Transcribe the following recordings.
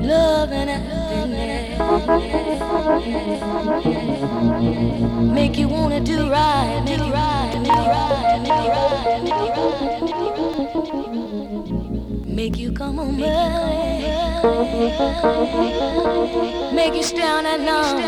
Love and happiness make you wanna do right, do right, do right, do right, do right. Make you come on, baby. Make you stay on that long.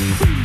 You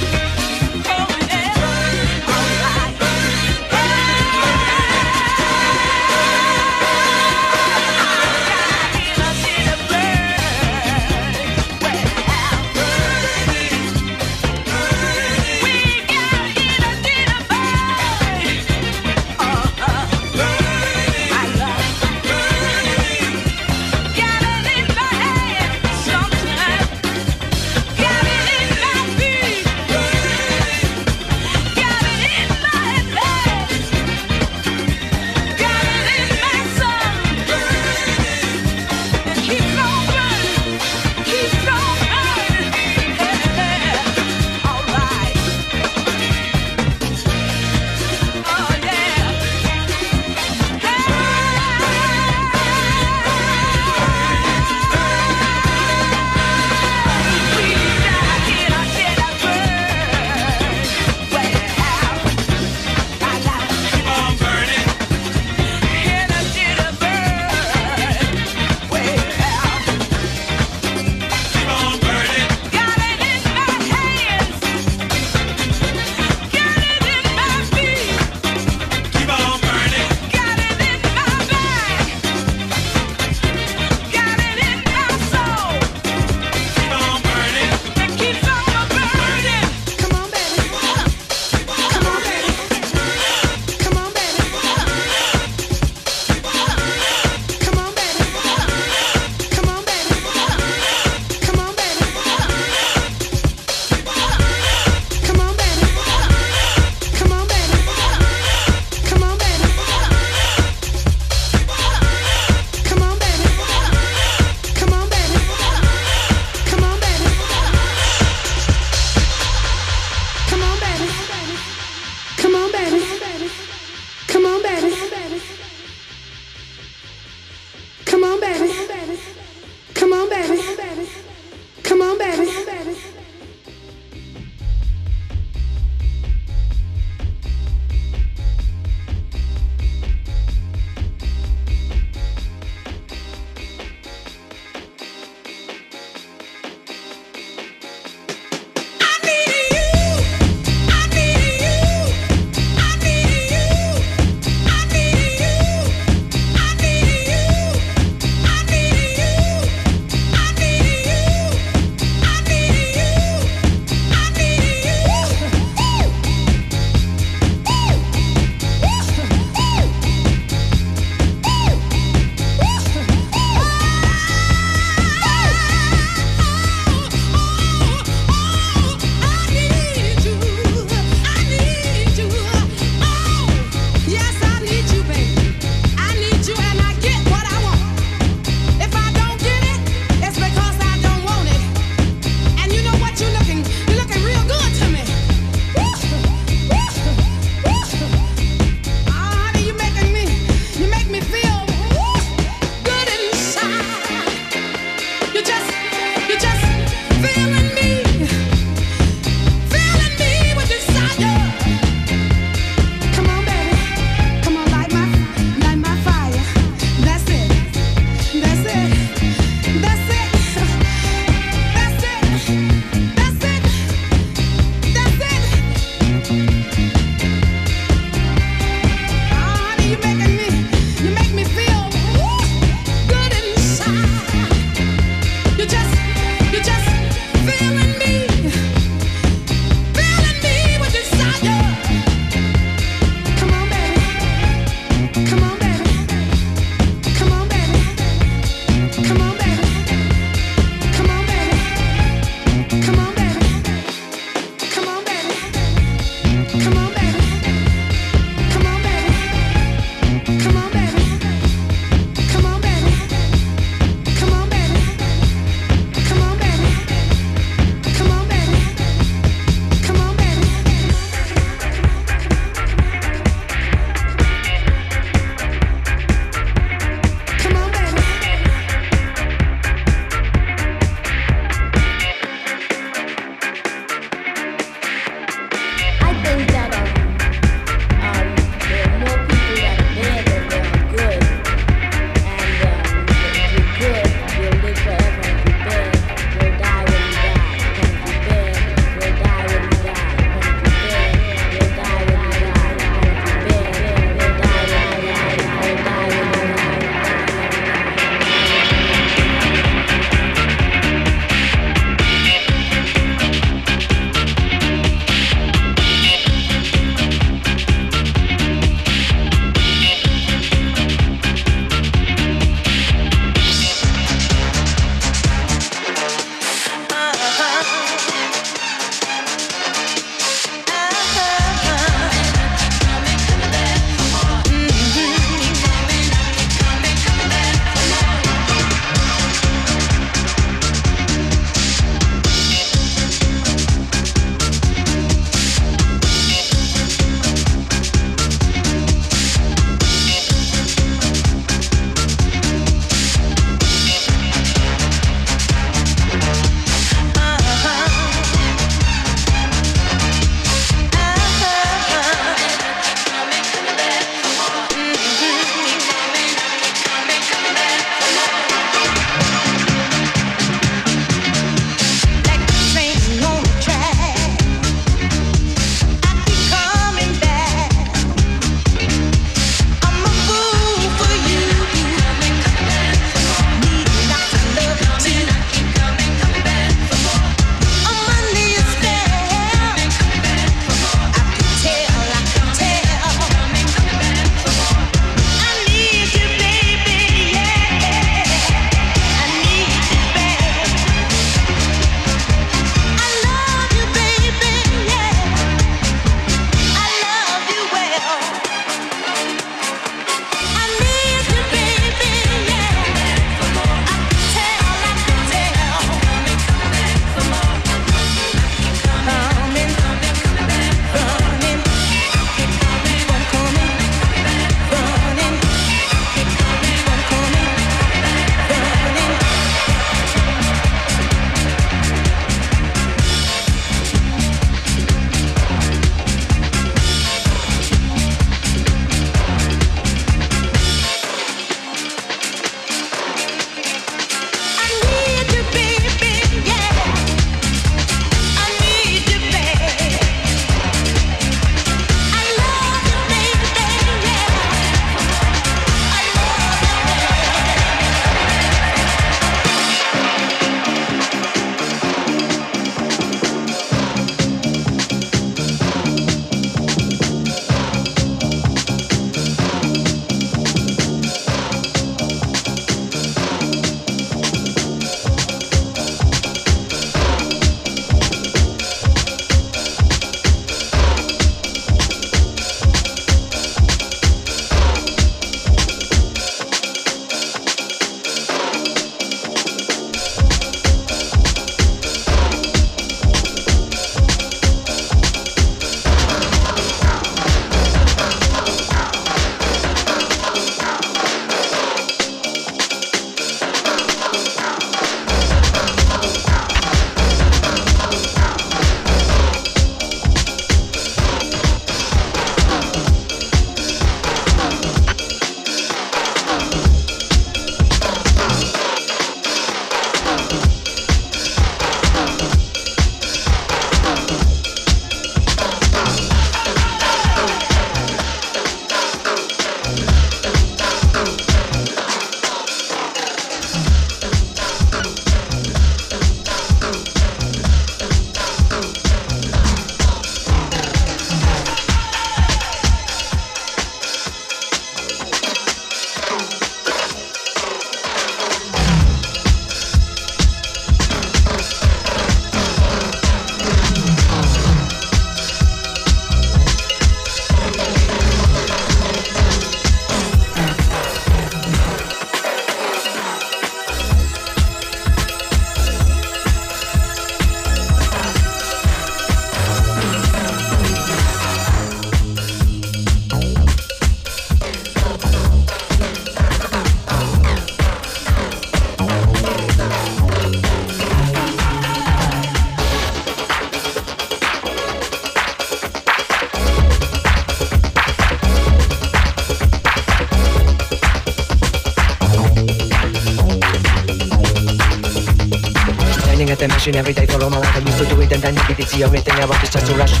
machine every day, follow my life. I used to do it and then you did it. The only thing I want is just to rush,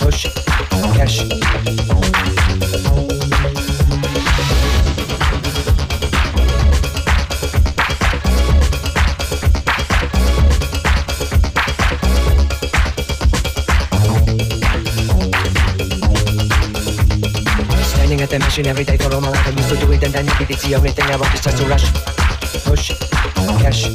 push, cash. Standing at the machine every day for all my life. I used to do it and then you did it. The only thing I want is just to rush, push, cash.